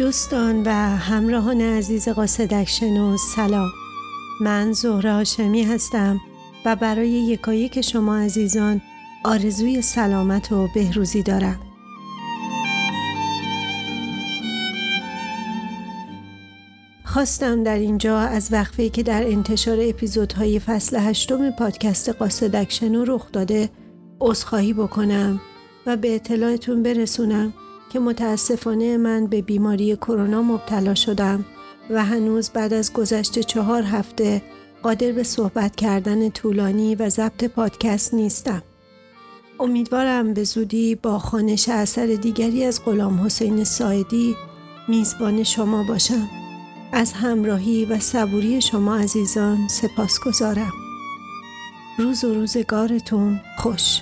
دوستان و همراهان عزیز قاصدک سلام. من زهره هاشمی هستم و برای یکایک شما عزیزان آرزوی سلامت و بهروزی دارم. خواستم در اینجا از وقفه که در انتشار اپیزودهای فصل هشتم پادکست قاصدک شنو رخ داده عذرخواهی بکنم و به اطلاعتون برسونم. که متاسفانه من به بیماری کرونا مبتلا شدم و هنوز بعد از گذشت چهار هفته قادر به صحبت کردن طولانی و ضبط پادکست نیستم. امیدوارم به زودی با خانش اثر دیگری از غلام حسین سایدی میزبان شما باشم. از همراهی و صبوری شما عزیزان سپاس گذارم. روز و روزگارتون خوش.